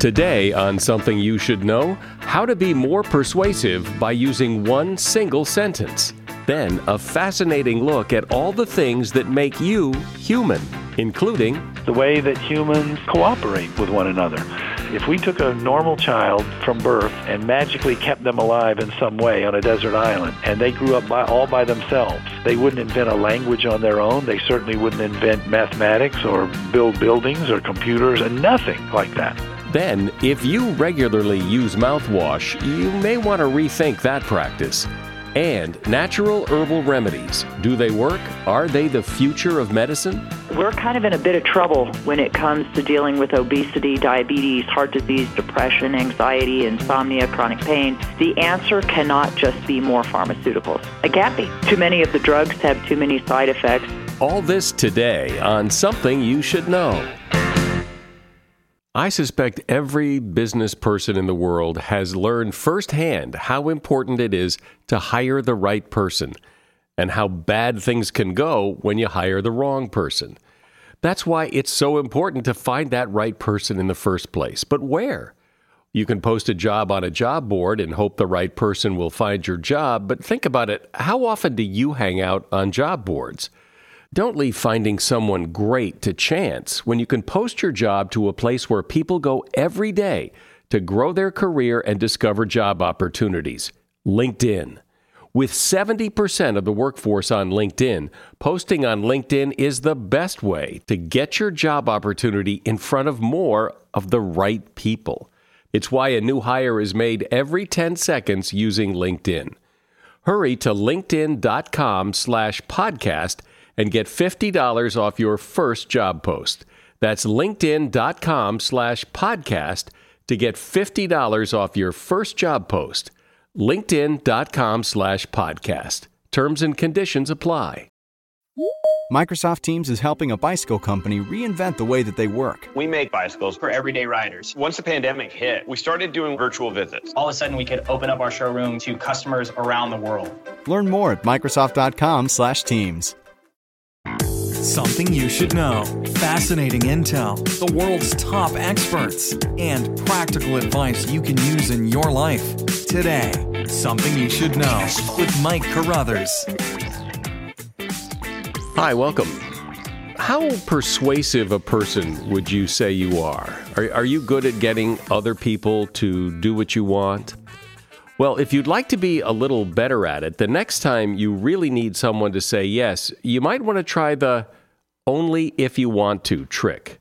Today, on Something You Should Know, how to be more persuasive by using one single sentence. Then, a fascinating look at all the things that make you human, including the way that humans cooperate with one another. If we took a normal child from birth and magically kept them alive in some way on a desert island, and they grew up by, all by themselves, they wouldn't invent a language on their own. They certainly wouldn't invent mathematics or build buildings or computers and nothing like that. Then, if you regularly use mouthwash, you may want to rethink that practice. And natural herbal remedies. Do they work? Are they the future of medicine? We're kind of in a bit of trouble when it comes to dealing with obesity, diabetes, heart disease, depression, anxiety, insomnia, chronic pain. The answer cannot just be more pharmaceuticals. It can't be. Too many of the drugs have too many side effects. All this today on Something You Should Know. I suspect every business person in the world has learned firsthand how important it is to hire the right person and how bad things can go when you hire the wrong person. That's why it's so important to find that right person in the first place. But where? You can post a job on a job board and hope the right person will find your job, but think about it how often do you hang out on job boards? Don't leave finding someone great to chance when you can post your job to a place where people go every day to grow their career and discover job opportunities LinkedIn. With 70% of the workforce on LinkedIn, posting on LinkedIn is the best way to get your job opportunity in front of more of the right people. It's why a new hire is made every 10 seconds using LinkedIn. Hurry to linkedin.com slash podcast and get $50 off your first job post. That's linkedin.com slash podcast to get $50 off your first job post. linkedin.com slash podcast. Terms and conditions apply. Microsoft Teams is helping a bicycle company reinvent the way that they work. We make bicycles for everyday riders. Once the pandemic hit, we started doing virtual visits. All of a sudden, we could open up our showroom to customers around the world. Learn more at Microsoft.com/Teams. Something you should know. Fascinating intel, the world's top experts, and practical advice you can use in your life. Today, Something You Should Know with Mike Carruthers. Hi, welcome. How persuasive a person would you say you are? Are, are you good at getting other people to do what you want? Well, if you'd like to be a little better at it, the next time you really need someone to say yes, you might want to try the only if you want to trick.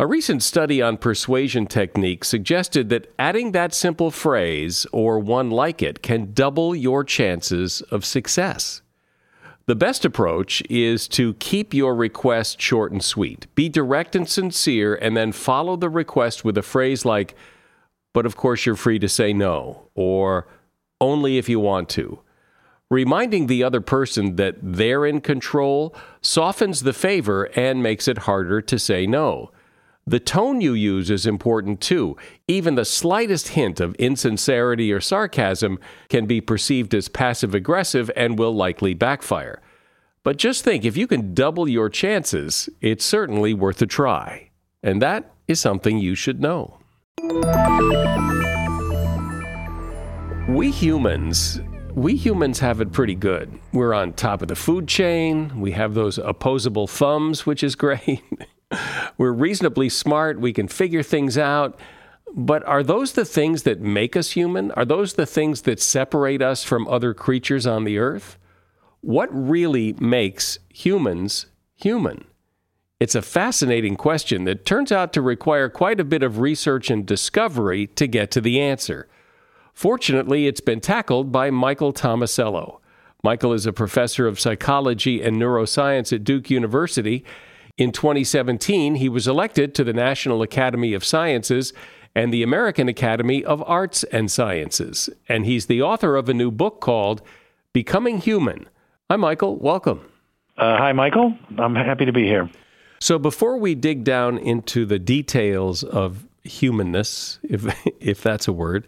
A recent study on persuasion techniques suggested that adding that simple phrase or one like it can double your chances of success. The best approach is to keep your request short and sweet. Be direct and sincere, and then follow the request with a phrase like, but of course you're free to say no, or only if you want to. Reminding the other person that they're in control softens the favor and makes it harder to say no. The tone you use is important too. Even the slightest hint of insincerity or sarcasm can be perceived as passive aggressive and will likely backfire. But just think if you can double your chances, it's certainly worth a try. And that is something you should know. We humans, we humans have it pretty good. We're on top of the food chain. We have those opposable thumbs, which is great. We're reasonably smart. We can figure things out. But are those the things that make us human? Are those the things that separate us from other creatures on the earth? What really makes humans human? It's a fascinating question that turns out to require quite a bit of research and discovery to get to the answer. Fortunately, it's been tackled by Michael Tomasello. Michael is a professor of psychology and neuroscience at Duke University. In 2017, he was elected to the National Academy of Sciences and the American Academy of Arts and Sciences, and he's the author of a new book called Becoming Human. Hi, Michael. Welcome. Uh, hi, Michael. I'm happy to be here. So, before we dig down into the details of humanness, if if that's a word,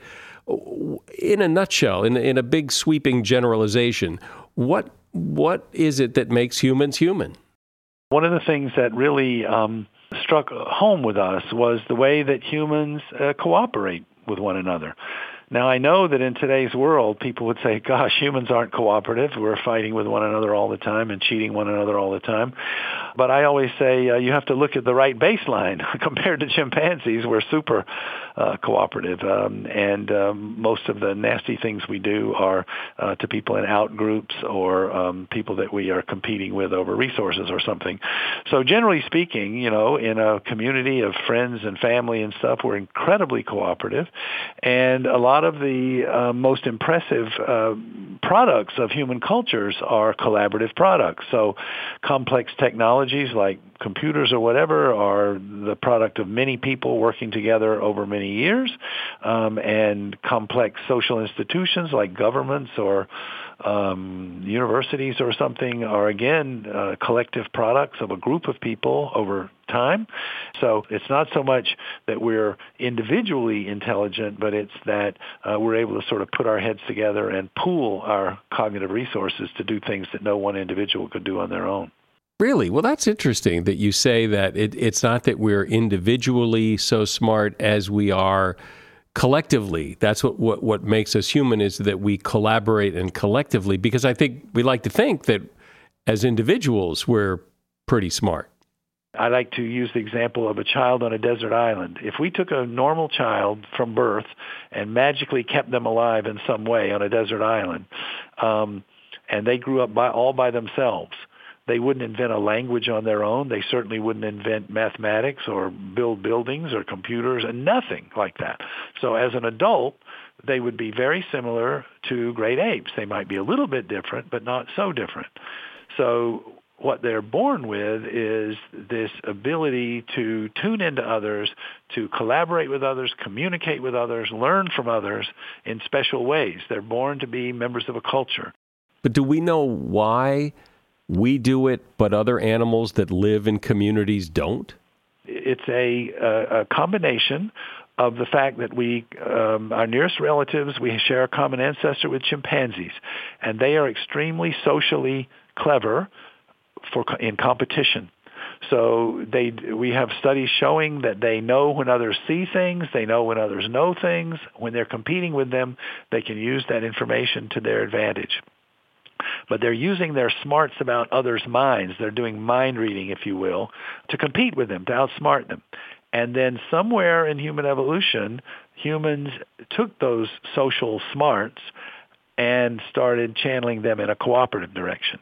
in a nutshell, in in a big sweeping generalization, what what is it that makes humans human? One of the things that really um, struck home with us was the way that humans uh, cooperate with one another. Now, I know that in today's world, people would say, gosh, humans aren't cooperative. We're fighting with one another all the time and cheating one another all the time. But I always say uh, you have to look at the right baseline. Compared to chimpanzees, we're super uh, cooperative. Um, and um, most of the nasty things we do are uh, to people in out groups or um, people that we are competing with over resources or something. So generally speaking, you know, in a community of friends and family and stuff, we're incredibly cooperative. And a lot of the uh, most impressive uh, products of human cultures are collaborative products. So complex technologies like computers or whatever are the product of many people working together over many years, um, and complex social institutions like governments or um, universities or something are again uh, collective products of a group of people over time. So it's not so much that we're individually intelligent, but it's that uh, we're able to sort of put our heads together and pool our cognitive resources to do things that no one individual could do on their own. Really? Well, that's interesting that you say that it, it's not that we're individually so smart as we are collectively. That's what, what, what makes us human is that we collaborate and collectively, because I think we like to think that as individuals, we're pretty smart. I like to use the example of a child on a desert island. If we took a normal child from birth and magically kept them alive in some way on a desert island, um, and they grew up by, all by themselves, they wouldn't invent a language on their own. They certainly wouldn't invent mathematics or build buildings or computers and nothing like that. So as an adult, they would be very similar to great apes. They might be a little bit different, but not so different. So what they're born with is this ability to tune into others, to collaborate with others, communicate with others, learn from others in special ways. They're born to be members of a culture. But do we know why we do it, but other animals that live in communities don't? It's a, a, combination of the fact that we, um, our nearest relatives, we share a common ancestor with chimpanzees, and they are extremely socially clever for in competition. So they, we have studies showing that they know when others see things, they know when others know things. When they're competing with them, they can use that information to their advantage but they're using their smarts about others' minds. They're doing mind reading, if you will, to compete with them, to outsmart them. And then somewhere in human evolution, humans took those social smarts and started channeling them in a cooperative direction.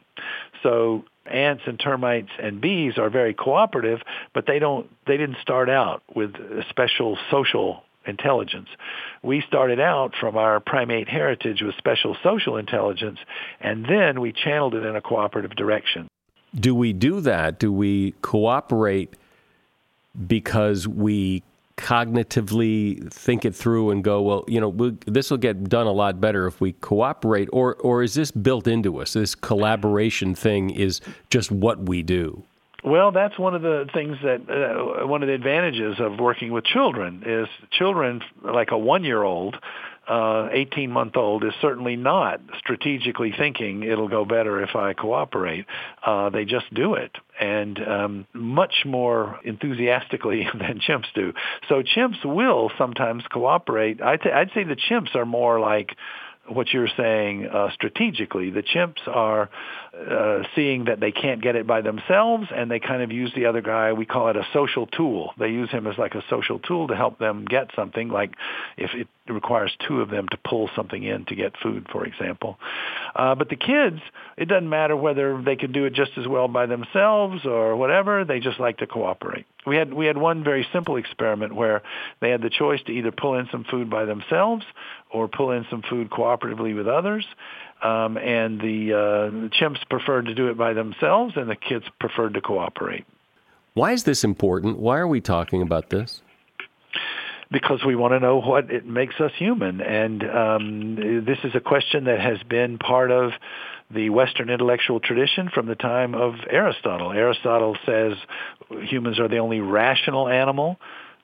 So ants and termites and bees are very cooperative, but they don't they didn't start out with a special social intelligence. We started out from our primate heritage with special social intelligence, and then we channeled it in a cooperative direction. Do we do that? Do we cooperate because we cognitively think it through and go, well, you know, we'll, this will get done a lot better if we cooperate, or or is this built into us? This collaboration thing is just what we do. Well, that's one of the things that uh, one of the advantages of working with children is children like a one-year-old, uh, 18-month-old is certainly not strategically thinking it'll go better if I cooperate. Uh, they just do it and um, much more enthusiastically than chimps do. So chimps will sometimes cooperate. I'd, say the chimps are more like what you're saying uh, strategically. The chimps are uh, seeing that they can't get it by themselves, and they kind of use the other guy. We call it a social tool. They use him as like a social tool to help them get something. Like if it requires two of them to pull something in to get food, for example. Uh, but the kids, it doesn't matter whether they can do it just as well by themselves or whatever. They just like to cooperate. We had we had one very simple experiment where they had the choice to either pull in some food by themselves or pull in some food cooperatively with others um, and the, uh, the chimps preferred to do it by themselves, and the kids preferred to cooperate. Why is this important? Why are we talking about this? Because we want to know what it makes us human, and um, this is a question that has been part of the Western intellectual tradition from the time of Aristotle. Aristotle says humans are the only rational animal.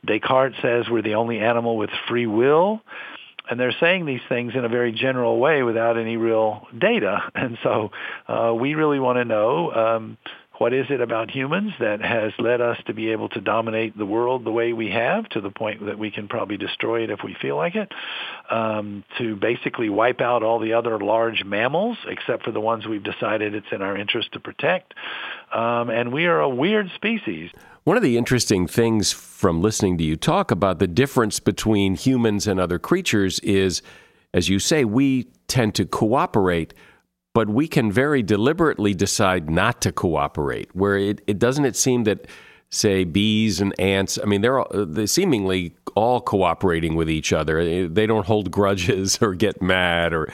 Descartes says we're the only animal with free will and they're saying these things in a very general way without any real data. And so uh, we really want to know um, what is it about humans that has led us to be able to dominate the world the way we have to the point that we can probably destroy it if we feel like it, um, to basically wipe out all the other large mammals except for the ones we've decided it's in our interest to protect. Um, and we are a weird species. One of the interesting things from listening to you talk about the difference between humans and other creatures is, as you say, we tend to cooperate but we can very deliberately decide not to cooperate. Where it, it doesn't it seem that, say, bees and ants, I mean, they're, all, uh, they're seemingly all cooperating with each other. Uh, they don't hold grudges or get mad or.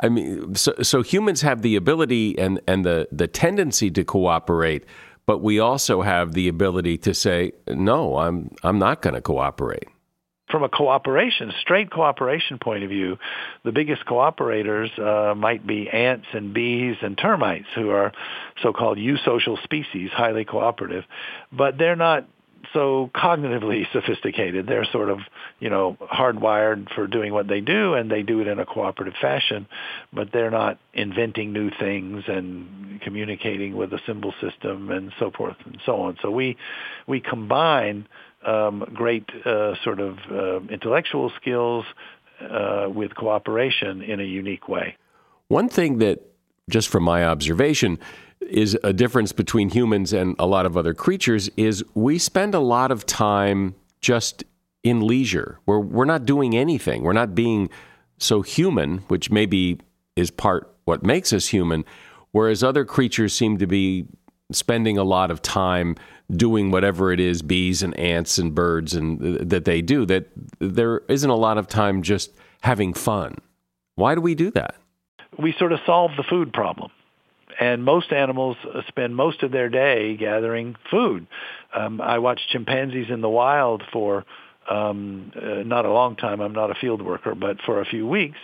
I mean, so, so humans have the ability and, and the, the tendency to cooperate, but we also have the ability to say, no, I'm, I'm not going to cooperate from a cooperation, straight cooperation point of view, the biggest cooperators uh, might be ants and bees and termites, who are so-called eusocial species, highly cooperative, but they're not so cognitively sophisticated. They're sort of, you know, hardwired for doing what they do, and they do it in a cooperative fashion, but they're not inventing new things and communicating with a symbol system and so forth and so on. So we we combine um, great uh, sort of uh, intellectual skills uh, with cooperation in a unique way. One thing that, just from my observation, is a difference between humans and a lot of other creatures is we spend a lot of time just in leisure where we're not doing anything. We're not being so human, which maybe is part what makes us human, whereas other creatures seem to be spending a lot of time doing whatever it is bees and ants and birds and that they do that there isn't a lot of time just having fun. Why do we do that? We sort of solve the food problem. And most animals spend most of their day gathering food. Um, i watch chimpanzees in the wild for um, uh, not a long time. I'm not a field worker but for a few weeks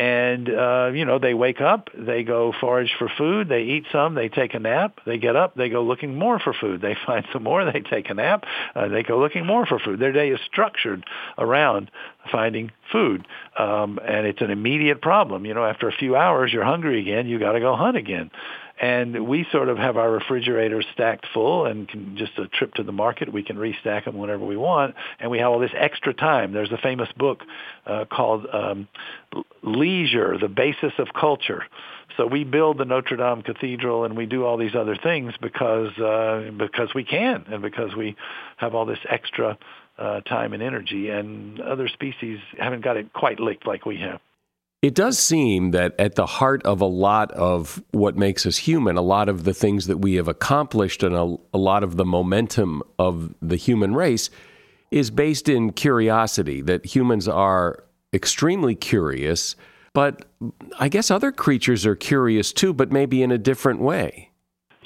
and uh, you know they wake up, they go forage for food, they eat some, they take a nap, they get up, they go looking more for food, they find some more, they take a nap, uh, they go looking more for food. Their day is structured around finding food, um, and it's an immediate problem. You know, after a few hours, you're hungry again, you got to go hunt again and we sort of have our refrigerators stacked full and can just a trip to the market. We can restack them whenever we want. And we have all this extra time. There's a famous book uh, called um, leisure the basis of culture. So we build the Notre Dame Cathedral and we do all these other things because uh, because we can and because we have all this extra uh, time and energy. And other species haven't got it quite licked like we have. It does seem that at the heart of a lot of what makes us human, a lot of the things that we have accomplished and a, a, lot of the momentum of the human race is based in curiosity, that humans are extremely curious, but I guess other creatures are curious too, but maybe in a different way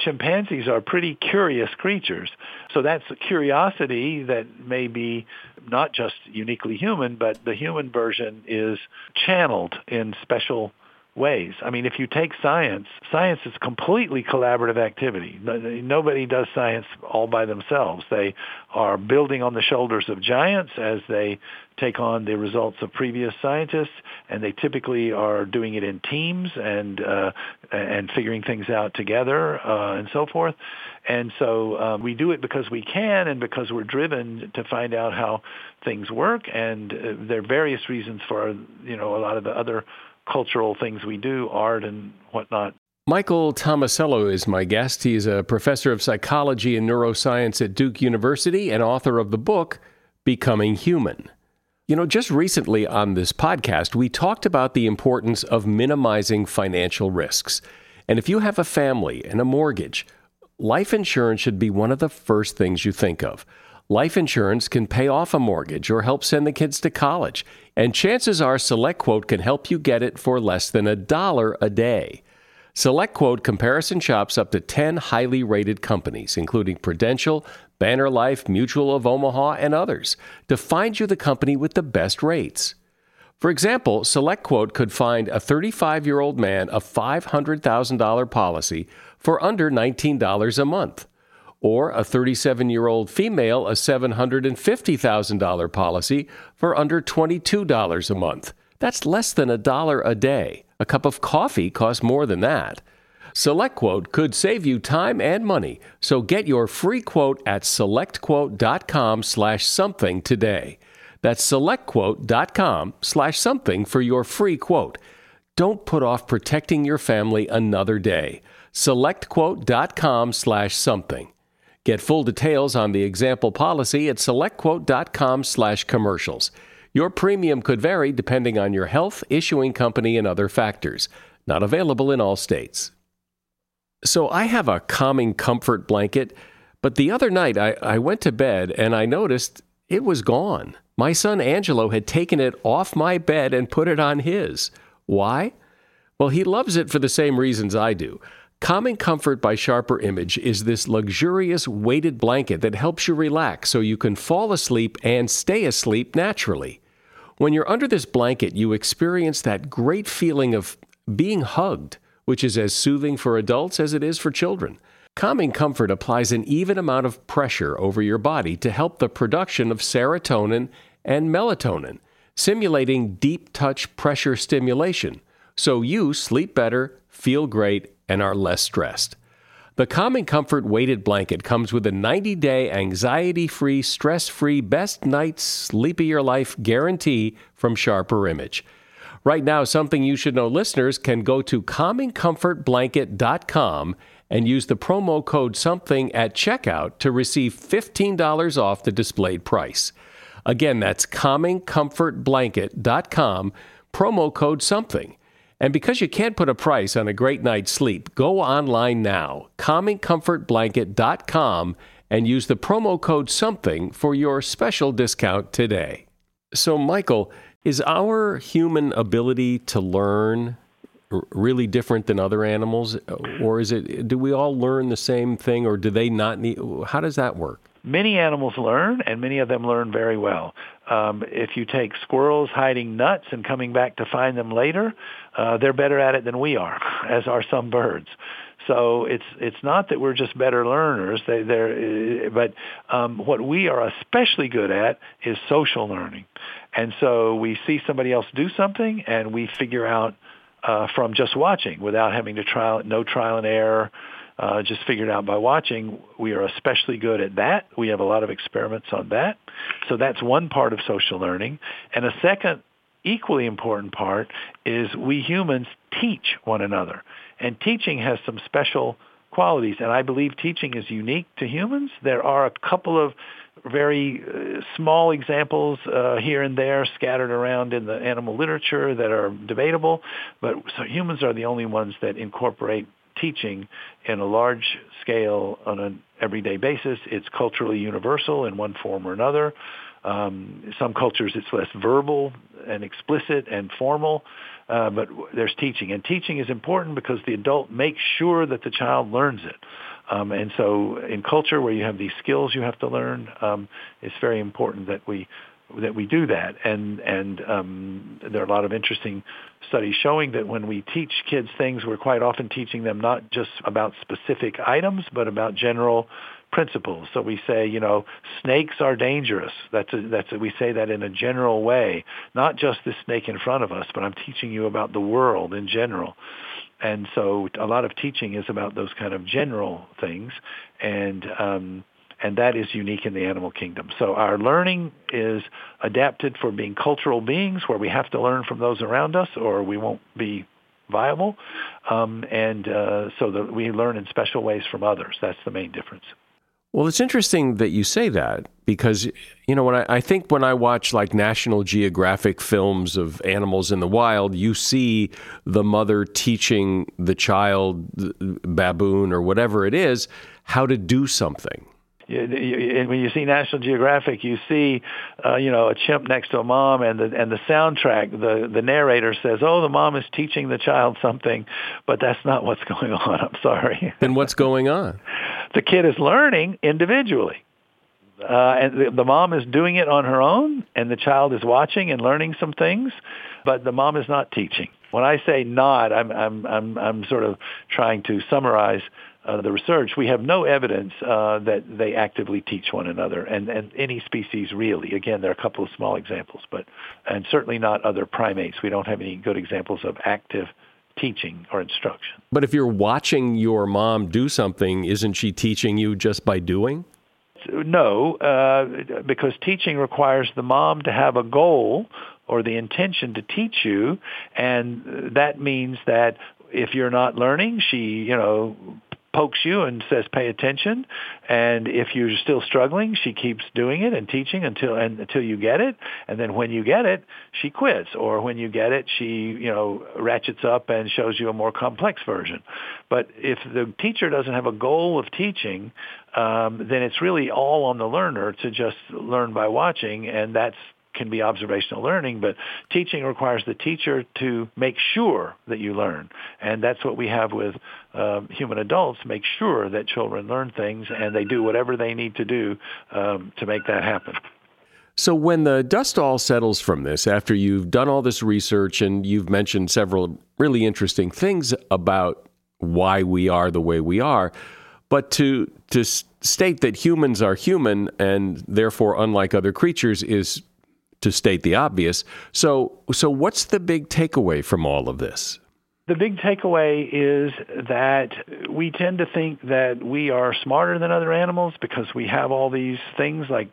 chimpanzees are pretty curious creatures. So that's curiosity that may be not just uniquely human, but the human version is channeled in special ways. I mean, if you take science, science is completely collaborative activity. Nobody does science all by themselves. They are building on the shoulders of giants as they take on the results of previous scientists, and they typically are doing it in teams and uh, and figuring things out together uh, and so forth. And so um, we do it because we can and because we're driven to find out how things work. And uh, there are various reasons for you know a lot of the other cultural things we do, art and whatnot. Michael Tomasello is my guest. He's a professor of psychology and neuroscience at Duke University and author of the book Becoming Human. You know, just recently on this podcast, we talked about the importance of minimizing financial risks. And if you have a family and a mortgage, life insurance should be one of the first things you think of. Life insurance can pay off a mortgage or help send the kids to college. And chances are SelectQuote can help you get it for less than a dollar a day. SelectQuote comparison shops up to 10 highly rated companies, including Prudential, Banner Life, Mutual of Omaha, and others, to find you the company with the best rates. For example, SelectQuote could find a 35 year old man a $500,000 policy for under $19 a month or a 37 year old female a $750,000 policy for under $22 a month. That's less than a dollar a day. A cup of coffee costs more than that. SelectQuote could save you time and money, so get your free quote at selectquote.com/something today. That's selectquote.com/something for your free quote. Don't put off protecting your family another day. selectquote.com/something. Get full details on the example policy at selectquote.com/commercials. Your premium could vary depending on your health, issuing company, and other factors. Not available in all states. So I have a calming comfort blanket, but the other night I, I went to bed and I noticed it was gone. My son Angelo had taken it off my bed and put it on his. Why? Well, he loves it for the same reasons I do. Calming Comfort by Sharper Image is this luxurious weighted blanket that helps you relax so you can fall asleep and stay asleep naturally. When you're under this blanket, you experience that great feeling of being hugged, which is as soothing for adults as it is for children. Calming Comfort applies an even amount of pressure over your body to help the production of serotonin and melatonin, simulating deep touch pressure stimulation, so you sleep better, feel great, and are less stressed. The Calming Comfort weighted blanket comes with a 90 day anxiety free, stress free, best night's sleep of your life guarantee from Sharper Image. Right now, Something You Should Know listeners can go to calmingcomfortblanket.com and use the promo code SOMETHING at checkout to receive $15 off the displayed price. Again, that's calmingcomfortblanket.com, promo code SOMETHING. And because you can't put a price on a great night's sleep, go online now, calmingcomfortblanket.com, and use the promo code SOMETHING for your special discount today. So, Michael, is our human ability to learn really different than other animals, or is it? Do we all learn the same thing, or do they not need? How does that work? Many animals learn, and many of them learn very well. Um, if you take squirrels hiding nuts and coming back to find them later, uh, they're better at it than we are, as are some birds. So it's it's not that we're just better learners. They, they're, but um, what we are especially good at is social learning, and so we see somebody else do something, and we figure out uh, from just watching without having to trial, no trial and error uh, just figured out by watching. We are especially good at that. We have a lot of experiments on that. So that's one part of social learning. And a second equally important part is we humans teach one another. And teaching has some special qualities. And I believe teaching is unique to humans. There are a couple of very uh, small examples uh, here and there scattered around in the animal literature that are debatable, but so humans are the only ones that incorporate teaching in a large scale on an everyday basis. It's culturally universal in one form or another. Um, some cultures it's less verbal and explicit and formal, uh, but there's teaching. And teaching is important because the adult makes sure that the child learns it. Um, and so in culture where you have these skills you have to learn, um, it's very important that we that we do that. And and um, there are a lot of interesting studies showing that when we teach kids things, we're quite often teaching them not just about specific items, but about general principles. So we say, you know, snakes are dangerous. That's a, that's a, we say that in a general way, not just the snake in front of us, but I'm teaching you about the world in general. And so a lot of teaching is about those kind of general things, and um, and that is unique in the animal kingdom. So our learning is adapted for being cultural beings where we have to learn from those around us or we won't be viable. Um, and uh, so that we learn in special ways from others. That's the main difference. Well, it's interesting that you say that because, you know, when I, I, think when I watch like National Geographic films of animals in the wild, you see the mother teaching the child, uh, baboon or whatever it is, how to do something you, when you see National Geographic, you see, uh, you know, a chimp next to a mom, and the and the soundtrack, the the narrator says, "Oh, the mom is teaching the child something," but that's not what's going on. I'm sorry. Then what's going on? the kid is learning individually. Uh, and the, the mom is doing it on her own, and the child is watching and learning some things, but the mom is not teaching. When I say not, I'm I'm I'm I'm sort of trying to summarize uh, the research, we have no evidence uh, that they actively teach one another, and, and any species really. Again, there are a couple of small examples, but and certainly not other primates. We don't have any good examples of active teaching or instruction. But if you're watching your mom do something, isn't she teaching you just by doing? No, uh, because teaching requires the mom to have a goal or the intention to teach you, and that means that if you're not learning, she, you know, pokes you and says pay attention. And if you're still struggling she keeps doing it and teaching until and, until you get it. And then when you get it she quits. Or when you get it she you know ratchets up and shows you a more complex version. But if the teacher doesn't have a goal of teaching um, then it's really all on the learner to just learn by watching. And that's can be observational learning, but teaching requires the teacher to make sure that you learn. And that's what we have with um, human adults, make sure that children learn things and they do whatever they need to do um, to make that happen. So, when the dust all settles from this, after you've done all this research and you've mentioned several really interesting things about why we are the way we are, but to to state that humans are human and therefore unlike other creatures is to state the obvious. So, so what's the big takeaway from all of this? The big takeaway is that we tend to think that we are smarter than other animals because we have all these things like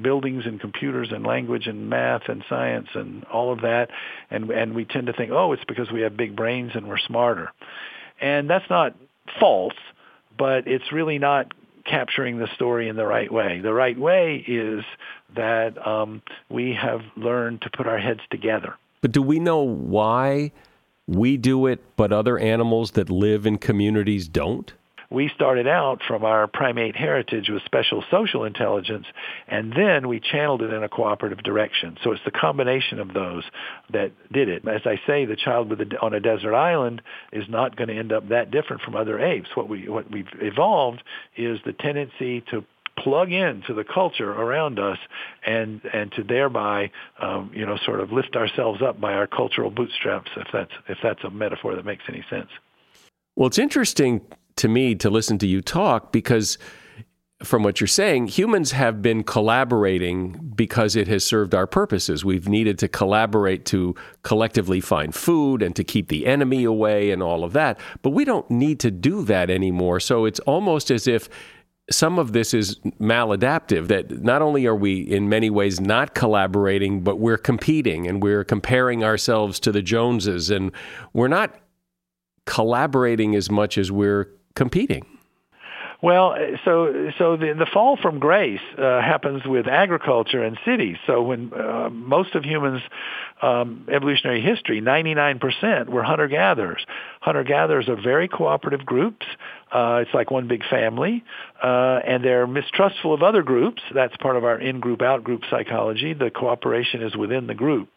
buildings and computers and language and math and science and all of that and and we tend to think oh it's because we have big brains and we're smarter and that's not false but it's really not capturing the story in the right way. The right way is that um, we have learned to put our heads together. But do we know why we do it, but other animals that live in communities don't? We started out from our primate heritage with special social intelligence, and then we channeled it in a cooperative direction. So it's the combination of those that did it. As I say, the child with a, on a desert island is not going to end up that different from other apes. What we what we've evolved is the tendency to plug into the culture around us and and to thereby um, you know sort of lift ourselves up by our cultural bootstraps if that's if that's a metaphor that makes any sense. Well, it's interesting to me to listen to you talk because from what you're saying, humans have been collaborating because it has served our purposes. We've needed to collaborate to collectively find food and to keep the enemy away and all of that. But we don't need to do that anymore. So it's almost as if some of this is maladaptive that not only are we in many ways not collaborating, but we're competing and we're comparing ourselves to the Joneses and we're not collaborating as much as we're competing? Well, so so the the fall from grace uh, happens with agriculture and cities. So when uh, most of humans' um, evolutionary history, 99% were hunter gatherers. Hunter gatherers are very cooperative groups. Uh, it's like one big family, uh, and they're mistrustful of other groups. That's part of our in-group, out-group psychology. The cooperation is within the group.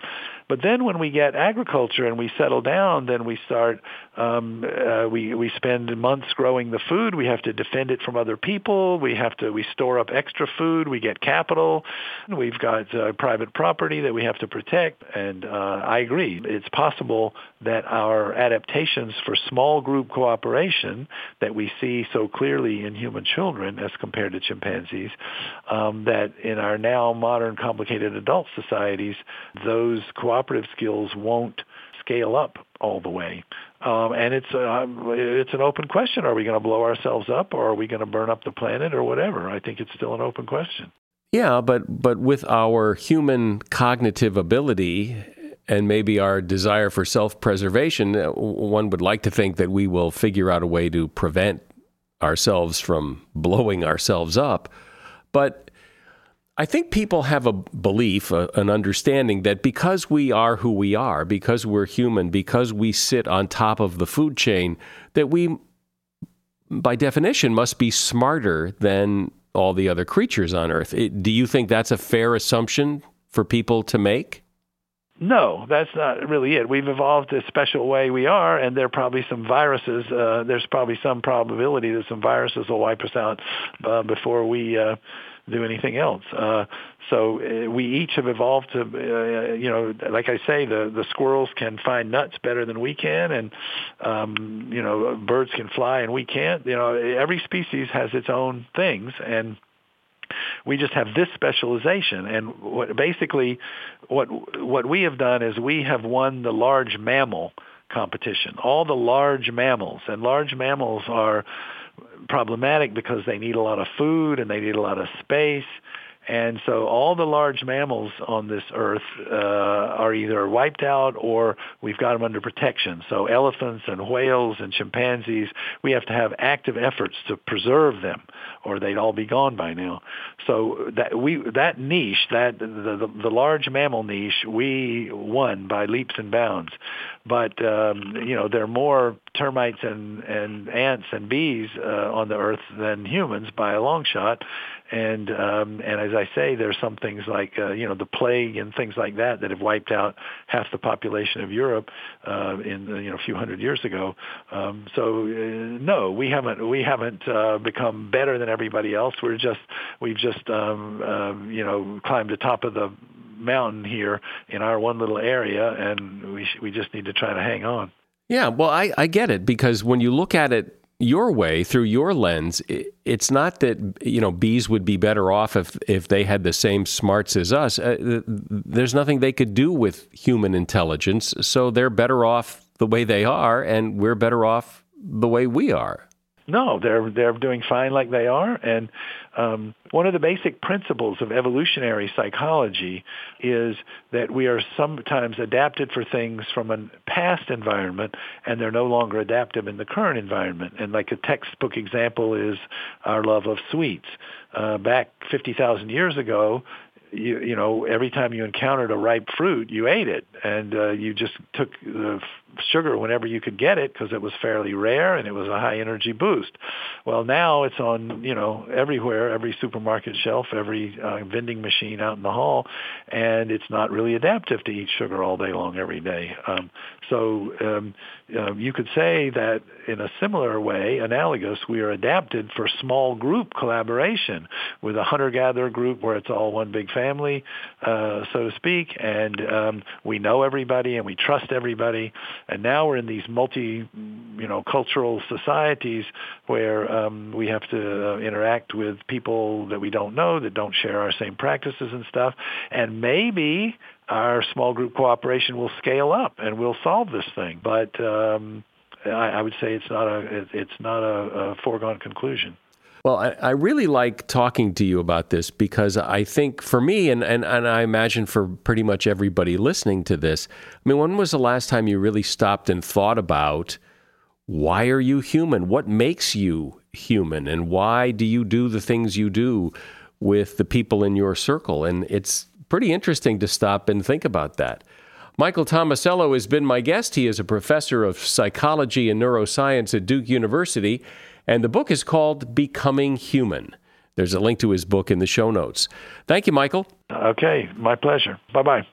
But then when we get agriculture and we settle down, then we start, um, uh, we, we spend months growing the food. We have to defend it from other people. We have to, we store up extra food. We get capital. We've got uh, private property that we have to protect. And uh, I agree. It's possible that our adaptations for small group cooperation that we see so clearly in human children as compared to chimpanzees, um, that in our now modern complicated adult societies, those cooperative skills won't scale up all the way. Um, and it's uh, it's an open question: Are we going to blow ourselves up, or are we going to burn up the planet, or whatever? I think it's still an open question. Yeah, but but with our human cognitive ability and maybe our desire for self preservation, uh, one would like to think that we will figure out a way to prevent ourselves from blowing ourselves up. But I think people have a belief, a, an understanding that because we are who we are, because we're human, because we sit on top of the food chain, that we, by definition, must be smarter than all the other creatures on Earth. It, do you think that's a fair assumption for people to make? No, that's not really it. We've evolved a special way we are, and there are probably some viruses. Uh, there's probably some probability that some viruses will wipe us out uh, before we uh, do anything else. Uh, so uh, we each have evolved to, uh, you know, like I say, the the squirrels can find nuts better than we can, and um, you know, birds can fly and we can't. You know, every species has its own things, and we just have this specialization. And what, basically, what what we have done is we have won the large mammal competition. All the large mammals, and large mammals are problematic because they need a lot of food and they need a lot of space and so all the large mammals on this earth uh, are either wiped out or we've got them under protection. So elephants and whales and chimpanzees, we have to have active efforts to preserve them or they'd all be gone by now. So that we that niche, that the, the, the large mammal niche, we won by leaps and bounds. But um, you know there are more termites and and ants and bees uh, on the earth than humans by a long shot and um, and as I say, there's some things like uh, you know the plague and things like that that have wiped out half the population of Europe uh, in you know a few hundred years ago. Um, so uh, no, we haven't we haven't uh, become better than everybody else. We're just we've just um, uh, you know climbed the top of the mountain here in our one little area, and we we just need to try to hang on. Yeah, well, I, I get it because when you look at it your way through your lens it's not that you know bees would be better off if if they had the same smarts as us. Uh, there's nothing they could do with human intelligence so they're better off the way they are and we're better off the way we are. No they're they're doing fine like they are and um, one of the basic principles of evolutionary psychology is that we are sometimes adapted for things from a past environment and they're no longer adaptive in the current environment. And like a textbook example is our love of sweets. Uh, back 50,000 years ago, you, you know, every time you encountered a ripe fruit, you ate it, and uh, you just took the sugar whenever you could get it because it was fairly rare and it was a high energy boost. Well, now it's on, you know, everywhere, every supermarket shelf, every uh, vending machine out in the hall, and it's not really adaptive to eat sugar all day long every day. Um, so um, uh, you could say that in a similar way, analogous, we are adapted for small group collaboration with a hunter-gatherer group where it's all one big family, uh, so to speak, and um, we know everybody and we trust everybody. And now we're in these multi, you know, cultural societies where um, we have to uh, interact with people that we don't know, that don't share our same practices and stuff. And maybe our small group cooperation will scale up and we'll solve this thing. But um, I, I would say it's not a it's not a, a foregone conclusion. Well, I, I, really like talking to you about this because I think for me, and, and, and I imagine for pretty much everybody listening to this, I mean, when was the last time you really stopped and thought about why are you human? What makes you human? And why do you do the things you do with the people in your circle? And it's pretty interesting to stop and think about that. Michael Tomasello has been my guest. He is a professor of psychology and neuroscience at Duke University, and the book is called Becoming Human. There's a link to his book in the show notes. Thank you, Michael. Okay, my pleasure. Bye bye.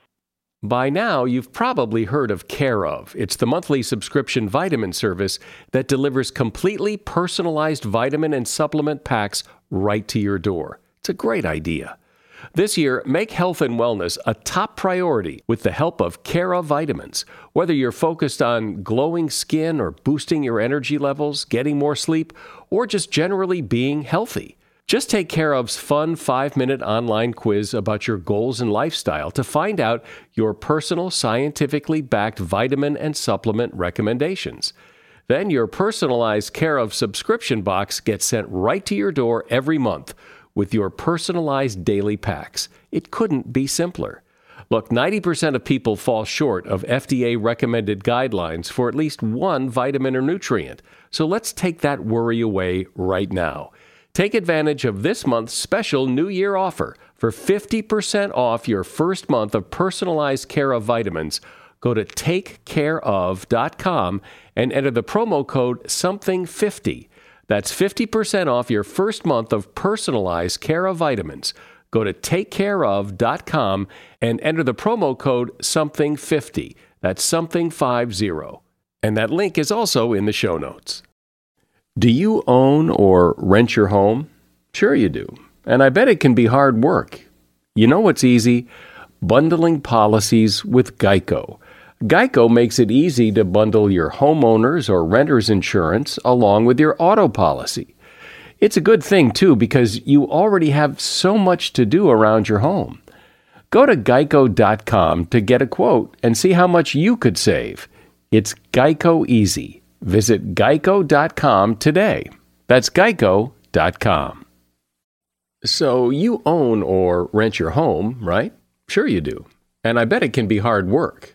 By now, you've probably heard of Care of. It's the monthly subscription vitamin service that delivers completely personalized vitamin and supplement packs right to your door. It's a great idea. This year, make health and wellness a top priority with the help of Care of Vitamins. Whether you're focused on glowing skin or boosting your energy levels, getting more sleep, or just generally being healthy. Just take care of's fun five minute online quiz about your goals and lifestyle to find out your personal, scientifically backed vitamin and supplement recommendations. Then your personalized Care of subscription box gets sent right to your door every month with your personalized daily packs. It couldn't be simpler. Look, 90% of people fall short of FDA recommended guidelines for at least one vitamin or nutrient. So let's take that worry away right now. Take advantage of this month's special New Year offer for 50% off your first month of personalized care of vitamins. Go to takecareof.com and enter the promo code something50 that's 50% off your first month of personalized Care of vitamins. Go to takecareof.com and enter the promo code something50. That's something50. And that link is also in the show notes. Do you own or rent your home? Sure you do. And I bet it can be hard work. You know what's easy? Bundling policies with Geico. Geico makes it easy to bundle your homeowner's or renter's insurance along with your auto policy. It's a good thing, too, because you already have so much to do around your home. Go to geico.com to get a quote and see how much you could save. It's Geico Easy. Visit geico.com today. That's geico.com. So you own or rent your home, right? Sure you do. And I bet it can be hard work.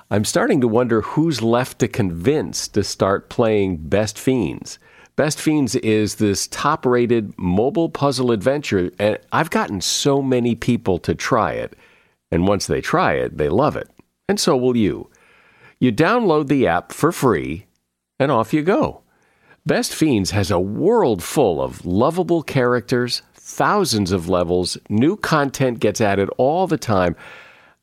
I'm starting to wonder who's left to convince to start playing Best Fiends. Best Fiends is this top rated mobile puzzle adventure, and I've gotten so many people to try it. And once they try it, they love it. And so will you. You download the app for free, and off you go. Best Fiends has a world full of lovable characters, thousands of levels, new content gets added all the time.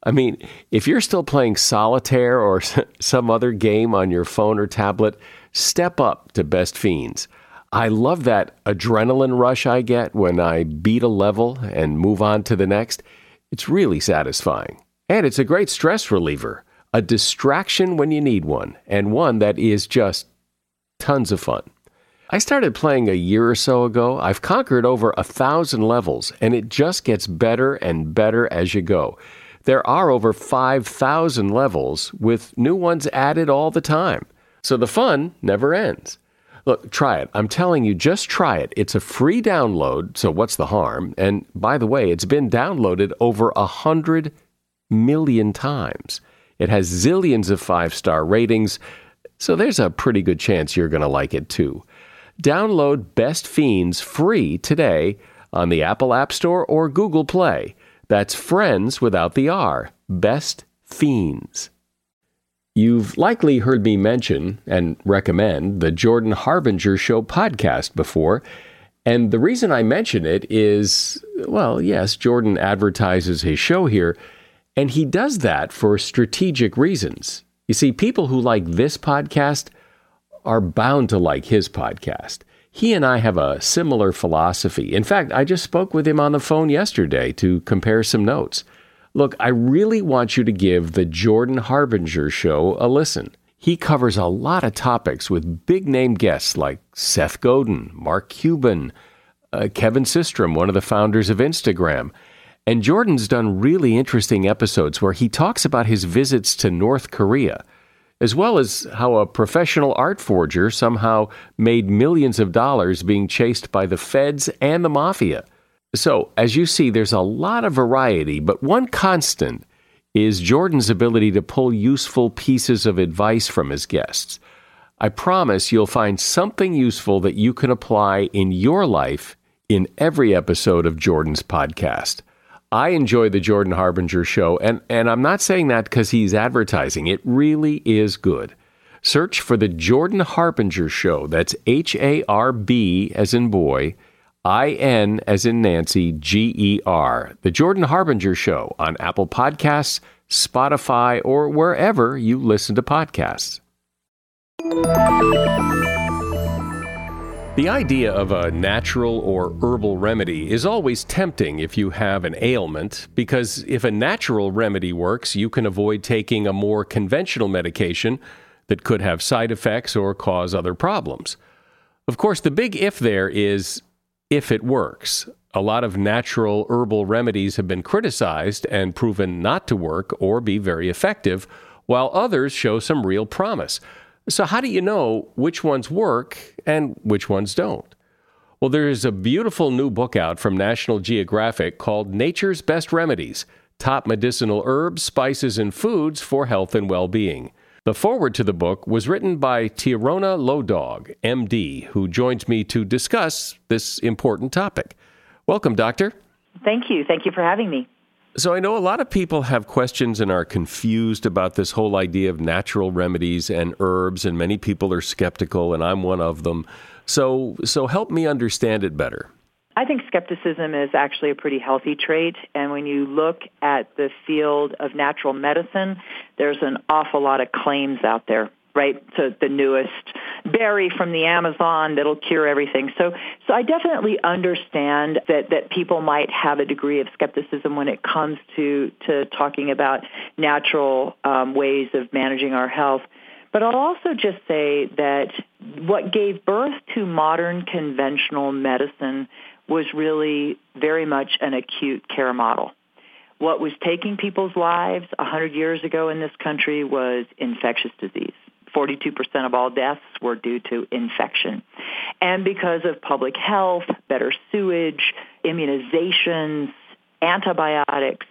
I mean, if you're still playing solitaire or some other game on your phone or tablet, step up to Best Fiends. I love that adrenaline rush I get when I beat a level and move on to the next. It's really satisfying. And it's a great stress reliever, a distraction when you need one, and one that is just tons of fun. I started playing a year or so ago. I've conquered over a thousand levels, and it just gets better and better as you go. There are over 5,000 levels, with new ones added all the time. So the fun never ends. Look, try it. I'm telling you, just try it. It's a free download, so what's the harm? And by the way, it's been downloaded over a hundred million times. It has zillions of five star ratings, so there's a pretty good chance you're going to like it too. Download Best Fiends free today on the Apple App Store or Google Play. That's friends without the R. Best Fiends. You've likely heard me mention and recommend the Jordan Harbinger Show podcast before. And the reason I mention it is well, yes, Jordan advertises his show here, and he does that for strategic reasons. You see, people who like this podcast are bound to like his podcast. He and I have a similar philosophy. In fact, I just spoke with him on the phone yesterday to compare some notes. Look, I really want you to give the Jordan Harbinger show a listen. He covers a lot of topics with big name guests like Seth Godin, Mark Cuban, uh, Kevin Systrom, one of the founders of Instagram. And Jordan's done really interesting episodes where he talks about his visits to North Korea, as well as how a professional art forger somehow made millions of dollars being chased by the feds and the mafia. So, as you see, there's a lot of variety, but one constant is Jordan's ability to pull useful pieces of advice from his guests. I promise you'll find something useful that you can apply in your life in every episode of Jordan's podcast. I enjoy the Jordan Harbinger show, and, and I'm not saying that because he's advertising. It really is good. Search for the Jordan Harbinger show. That's H A R B as in boy I N as in Nancy, G E R. The Jordan Harbinger Show on Apple Podcasts, Spotify, or wherever you listen to podcasts. The idea of a natural or herbal remedy is always tempting if you have an ailment, because if a natural remedy works, you can avoid taking a more conventional medication that could have side effects or cause other problems. Of course, the big if there is if it works. A lot of natural herbal remedies have been criticized and proven not to work or be very effective, while others show some real promise. So, how do you know which ones work and which ones don't? Well, there is a beautiful new book out from National Geographic called Nature's Best Remedies Top Medicinal Herbs, Spices, and Foods for Health and Well Being. The foreword to the book was written by Tieraona Low Dog, MD, who joins me to discuss this important topic. Welcome, Doctor. Thank you. Thank you for having me. So, I know a lot of people have questions and are confused about this whole idea of natural remedies and herbs, and many people are skeptical, and I'm one of them. So, so help me understand it better. I think skepticism is actually a pretty healthy trait. And when you look at the field of natural medicine, there's an awful lot of claims out there, right? So the newest berry from the Amazon that'll cure everything. So, so I definitely understand that, that people might have a degree of skepticism when it comes to, to talking about natural um, ways of managing our health. But I'll also just say that what gave birth to modern conventional medicine was really very much an acute care model. What was taking people's lives 100 years ago in this country was infectious disease. 42% of all deaths were due to infection. And because of public health, better sewage, immunizations, antibiotics,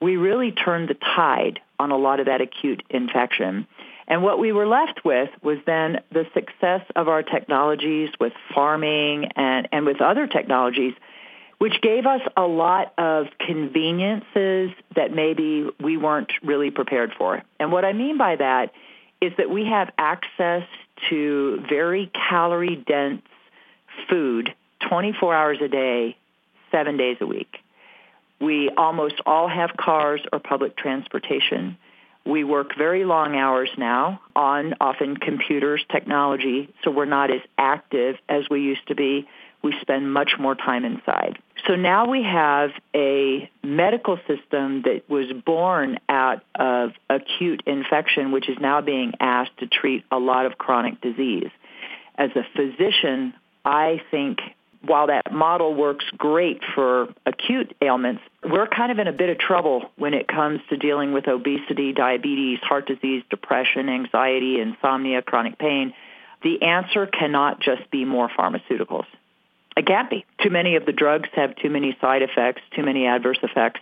we really turned the tide on a lot of that acute infection. And what we were left with was then the success of our technologies with farming and, and with other technologies, which gave us a lot of conveniences that maybe we weren't really prepared for. And what I mean by that is that we have access to very calorie dense food 24 hours a day, seven days a week. We almost all have cars or public transportation. We work very long hours now on often computers, technology, so we're not as active as we used to be. We spend much more time inside. So now we have a medical system that was born out of acute infection, which is now being asked to treat a lot of chronic disease. As a physician, I think while that model works great for acute ailments, we're kind of in a bit of trouble when it comes to dealing with obesity, diabetes, heart disease, depression, anxiety, insomnia, chronic pain. The answer cannot just be more pharmaceuticals. It can't be. Too many of the drugs have too many side effects, too many adverse effects.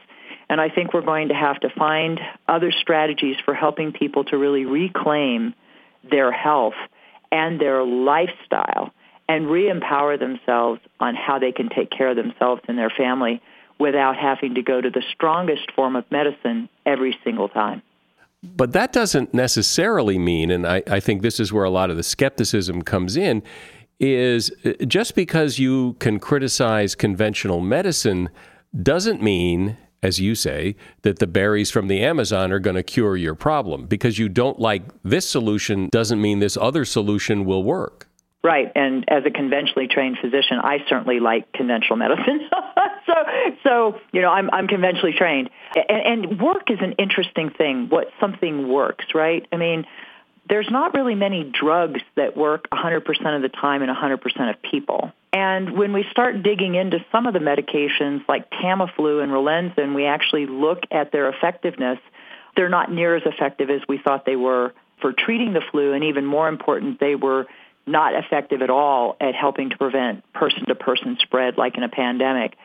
And I think we're going to have to find other strategies for helping people to really reclaim their health and their lifestyle and re-empower themselves on how they can take care of themselves and their family without having to go to the strongest form of medicine every single time. But that doesn't necessarily mean, and I, I, think this is where a lot of the skepticism comes in, is uh, just because you can criticize conventional medicine doesn't mean, as you say, that the berries from the Amazon are going to cure your problem. Because you don't like this solution doesn't mean this other solution will work. Right, and as a conventionally trained physician, I certainly like conventional medicine. so, so you know, I'm I'm conventionally trained, and, and work is an interesting thing. What something works, right? I mean, there's not really many drugs that work 100% of the time in 100% of people. And when we start digging into some of the medications like Tamiflu and Relenza, we actually look at their effectiveness, they're not near as effective as we thought they were for treating the flu, and even more important, they were not effective at all at helping to prevent person-to-person spread like in a pandemic.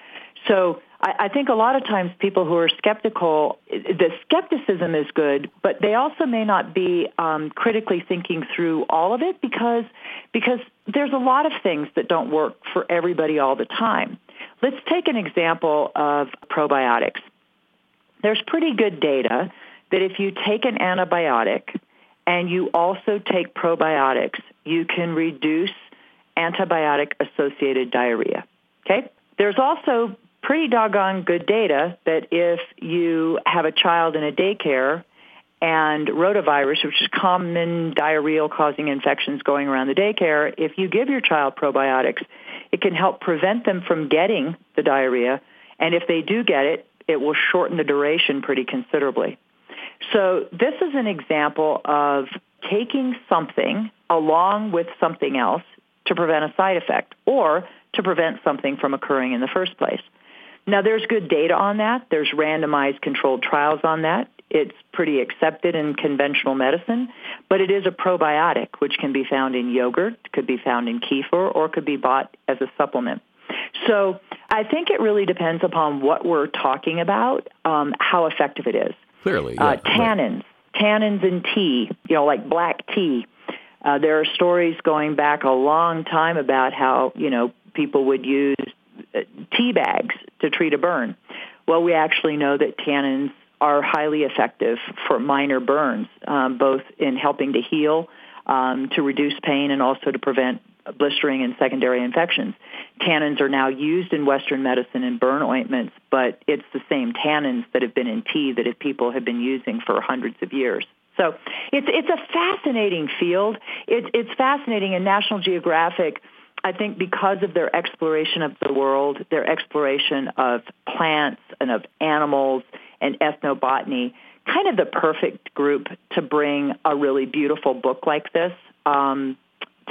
So I, I think a lot of times people who are skeptical, the skepticism is good, but they also may not be um, critically thinking through all of it because because there's a lot of things that don't work for everybody all the time. Let's take an example of probiotics. There's pretty good data that if you take an antibiotic and you also take probiotics, you can reduce antibiotic associated diarrhea. Okay? There's also pretty doggone good data that if you have a child in a daycare and rotavirus, which is common diarrheal causing infections going around the daycare, if you give your child probiotics, it can help prevent them from getting the diarrhea. And if they do get it, it will shorten the duration pretty considerably. So this is an example of taking something along with something else to prevent a side effect or to prevent something from occurring in the first place. Now there's good data on that. There's randomized controlled trials on that. It's pretty accepted in conventional medicine, but it is a probiotic which can be found in yogurt, could be found in kefir, or could be bought as a supplement. So I think it really depends upon what we're talking about, um, how effective it is. Clearly, uh, yeah, uh, tannins, right. tannins in tea, you know, like black tea. Uh, there are stories going back a long time about how you know people would use tea bags to treat a burn. Well, we actually know that tannins are highly effective for minor burns, um, both in helping to heal, um, to reduce pain, and also to prevent blistering and secondary infections. Tannins are now used in Western medicine in burn ointments, but it's the same tannins that have been in tea that people have been using for hundreds of years. So it's it's a fascinating field. It's it's fascinating in National Geographic. I think because of their exploration of the world, their exploration of plants and of animals and ethnobotany, kind of the perfect group to bring a really beautiful book like this um,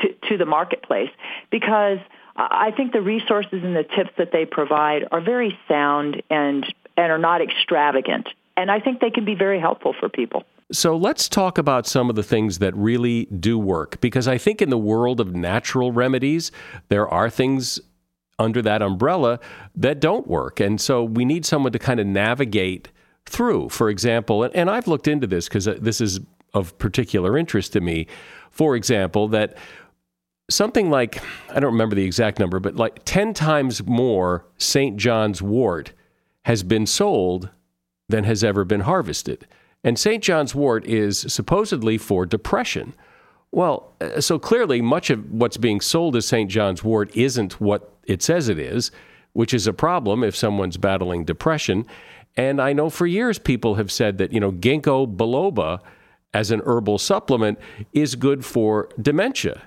to, to the marketplace because I think the resources and the tips that they provide are very sound and and are not extravagant. And I think they can be very helpful for people. So let's talk about some of the things that really do work because I think in the world of natural remedies, there are things under that umbrella that don't work. And so we need someone to kind of navigate through. For example, and, I've looked into this because uh, this is of particular interest to me. For example, that something like, I don't remember the exact number, but like 10 times more St. John's wort has been sold than has ever been harvested. And St. John's wort is supposedly for depression. Well, uh, so clearly, much of what's being sold as St. John's wort isn't what it says it is, which is a problem if someone's battling depression. And I know for years people have said that, you know, ginkgo biloba as an herbal supplement is good for dementia.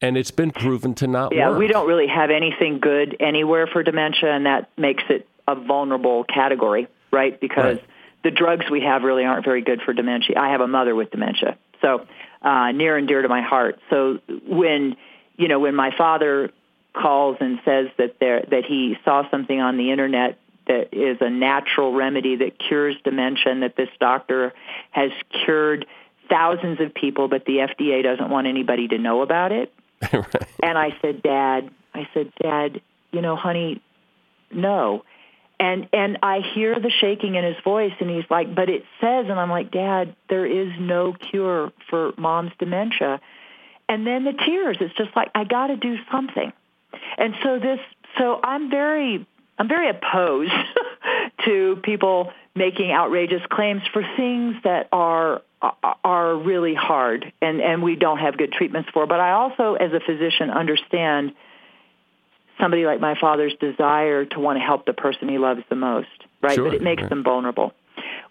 And it's been proven to not yeah, work. Yeah, we don't really have anything good anywhere for dementia, and that makes it a vulnerable category, right? Because right the drugs we have really aren't very good for dementia. I have a mother with dementia, so uh, near and dear to my heart. So when you know when my father calls and says that there that he saw something on the internet that is a natural remedy that cures dementia and that this doctor has cured thousands of people but the FDA doesn't want anybody to know about it. right. And I said, "Dad, I said, "Dad, you know, honey, no." And and I hear the shaking in his voice and he's like but it says and I'm like dad there is no cure for mom's dementia. And then the tears it's just like I got to do something. And so this so I'm very I'm very opposed to people making outrageous claims for things that are are really hard and and we don't have good treatments for. But I also as a physician understand somebody like my father's desire to want to help the person he loves the most, right? Sure, but it makes right. them vulnerable.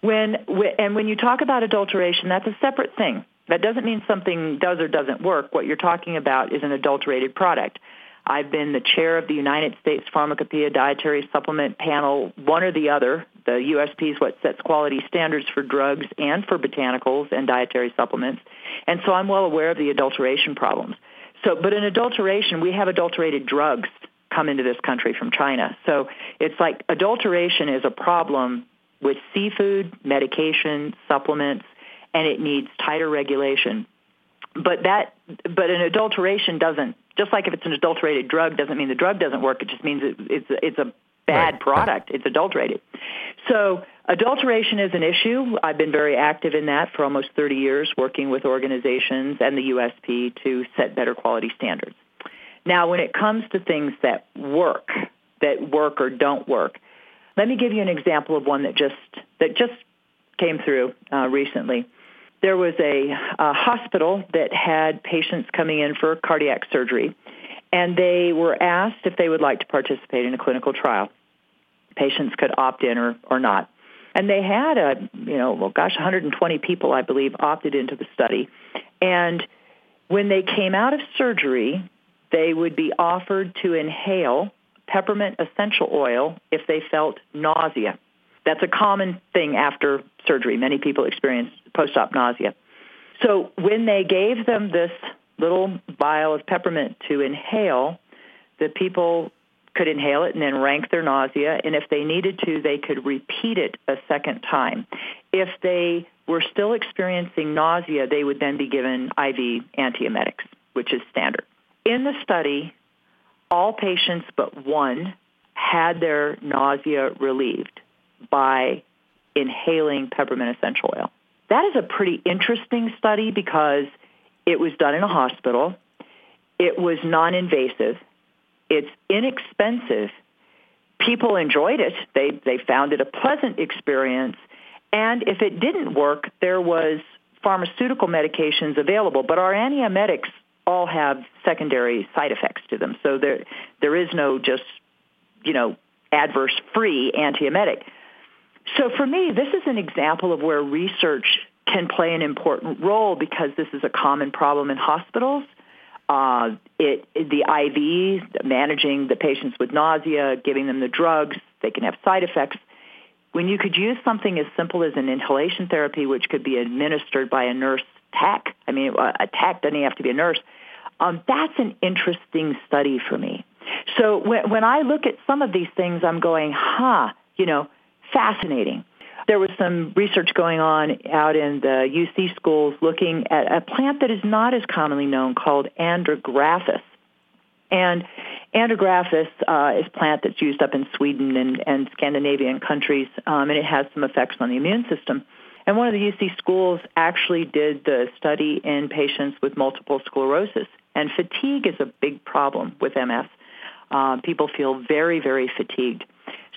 When and when you talk about adulteration, that's a separate thing. That doesn't mean something does or doesn't work. What you're talking about is an adulterated product. I've been the chair of the United States Pharmacopoeia Dietary Supplement Panel, one or the other. The USP is what sets quality standards for drugs and for botanicals and dietary supplements. And so I'm well aware of the adulteration problems. So, but in adulteration, we have adulterated drugs come into this country from China. So it's like adulteration is a problem with seafood, medication, supplements, and it needs tighter regulation. But that, but an adulteration doesn't. Just like if it's an adulterated drug, doesn't mean the drug doesn't work. It just means it, it's it's a bad right. product. It's adulterated. So adulteration is an issue. I've been very active in that for almost 30 years, working with organizations and the USP to set better quality standards. Now, when it comes to things that work, that work or don't work, let me give you an example of one that just that just came through uh, recently. There was a, a hospital that had patients coming in for cardiac surgery, and they were asked if they would like to participate in a clinical trial. Patients could opt in or, or not. And they had a, you know, well, gosh, 120 people, I believe, opted into the study. And when they came out of surgery, they would be offered to inhale peppermint essential oil if they felt nausea. That's a common thing after surgery. Many people experience post-op nausea. So when they gave them this little vial of peppermint to inhale, the people could inhale it and then rank their nausea, and if they needed to, they could repeat it a second time. If they were still experiencing nausea, they would then be given IV antiemetics, which is standard. In the study, all patients but one had their nausea relieved by inhaling peppermint essential oil. That is a pretty interesting study because it was done in a hospital. It was non-invasive. It's inexpensive. People enjoyed it. They, they found it a pleasant experience. And if it didn't work, there was pharmaceutical medications available. But our antiemetics all have secondary side effects to them. So there there is no just you know adverse free antiemetic. So for me, this is an example of where research can play an important role because this is a common problem in hospitals. Uh, it, the IV, managing the patients with nausea, giving them the drugs, they can have side effects. When you could use something as simple as an inhalation therapy, which could be administered by a nurse tech, I mean, a tech doesn't have to be a nurse, um, that's an interesting study for me. So when, when I look at some of these things, I'm going, huh, you know, fascinating. There was some research going on out in the UC schools looking at a plant that is not as commonly known called andrographis. And andrographis uh, is a plant that's used up in Sweden and, and Scandinavian countries, um, and it has some effects on the immune system. And one of the UC schools actually did the study in patients with multiple sclerosis. And fatigue is a big problem with MS. Uh, people feel very, very fatigued.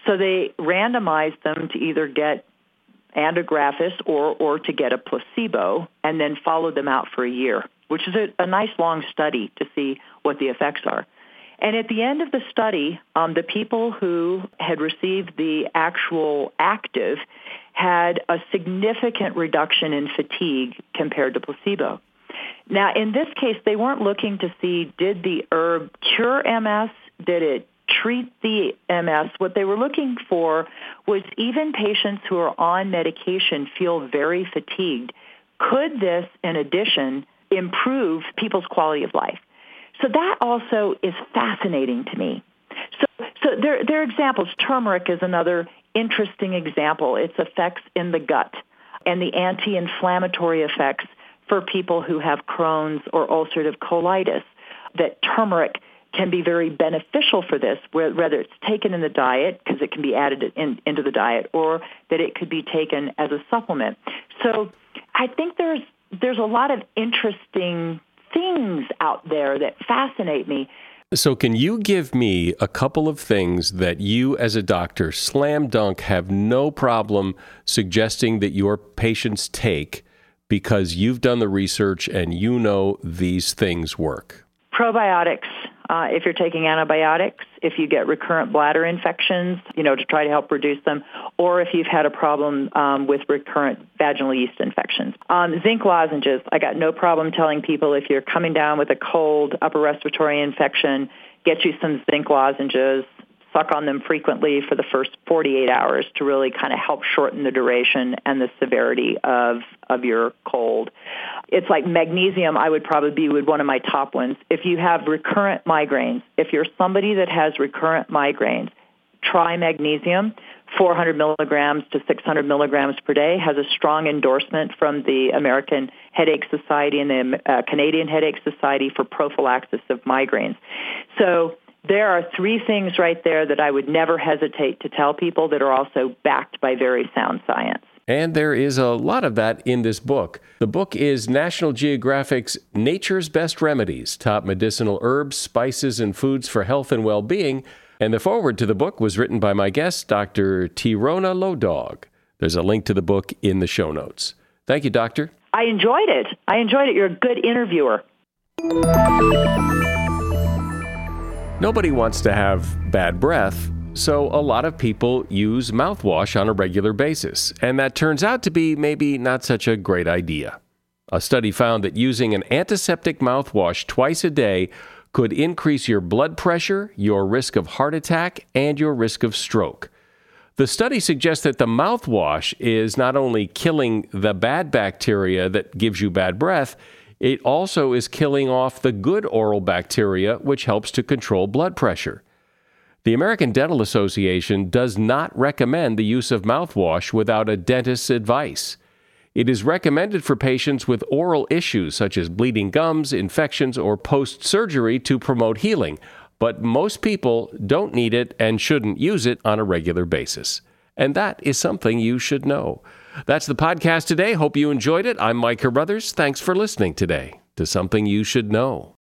So they randomized them to either get andrographis or, or to get a placebo and then followed them out for a year, which is a, a nice long study to see what the effects are. And at the end of the study, um, the people who had received the actual active had a significant reduction in fatigue compared to placebo. Now, in this case, they weren't looking to see did the herb cure MS, did it treat the MS, what they were looking for was even patients who are on medication feel very fatigued. Could this, in addition, improve people's quality of life? So that also is fascinating to me. So, so there, there are examples. Turmeric is another interesting example. Its effects in the gut and the anti-inflammatory effects for people who have Crohn's or ulcerative colitis. That turmeric can be very beneficial for this, whether it's taken in the diet because it can be added in, into the diet, or that it could be taken as a supplement. So I think there's there's a lot of interesting things out there that fascinate me. So, can you give me a couple of things that you, as a doctor, slam dunk, have no problem suggesting that your patients take because you've done the research and you know these things work? Probiotics uh, if you're taking antibiotics, if you get recurrent bladder infections, you know, to try to help reduce them, or if you've had a problem um, with recurrent vaginal yeast infections. Um, zinc lozenges, I got no problem telling people if you're coming down with a cold, upper respiratory infection, get you some zinc lozenges suck on them frequently for the first 48 hours to really kind of help shorten the duration and the severity of, of your cold. It's like magnesium, I would probably be with one of my top ones. If you have recurrent migraines, if you're somebody that has recurrent migraines, try magnesium. 400 milligrams to 600 milligrams per day has a strong endorsement from the American Headache Society and the uh, Canadian Headache Society for prophylaxis of migraines. So there are three things right there that I would never hesitate to tell people that are also backed by very sound science. And there is a lot of that in this book. The book is National Geographic's Nature's Best Remedies Top Medicinal Herbs, Spices, and Foods for Health and Well Being. And the foreword to the book was written by my guest, Dr. Tieraona Low Dog. There's a link to the book in the show notes. Thank you, Doctor. I enjoyed it. I enjoyed it. You're a good interviewer. Nobody wants to have bad breath, so a lot of people use mouthwash on a regular basis, and that turns out to be maybe not such a great idea. A study found that using an antiseptic mouthwash twice a day could increase your blood pressure, your risk of heart attack, and your risk of stroke. The study suggests that the mouthwash is not only killing the bad bacteria that gives you bad breath, it also is killing off the good oral bacteria, which helps to control blood pressure. The American Dental Association does not recommend the use of mouthwash without a dentist's advice. It is recommended for patients with oral issues such as bleeding gums, infections, or post surgery to promote healing, but most people don't need it and shouldn't use it on a regular basis. And that is something you should know. That's the podcast today. Hope you enjoyed it. I'm Mike Carruthers. Thanks for listening today to Something You Should Know.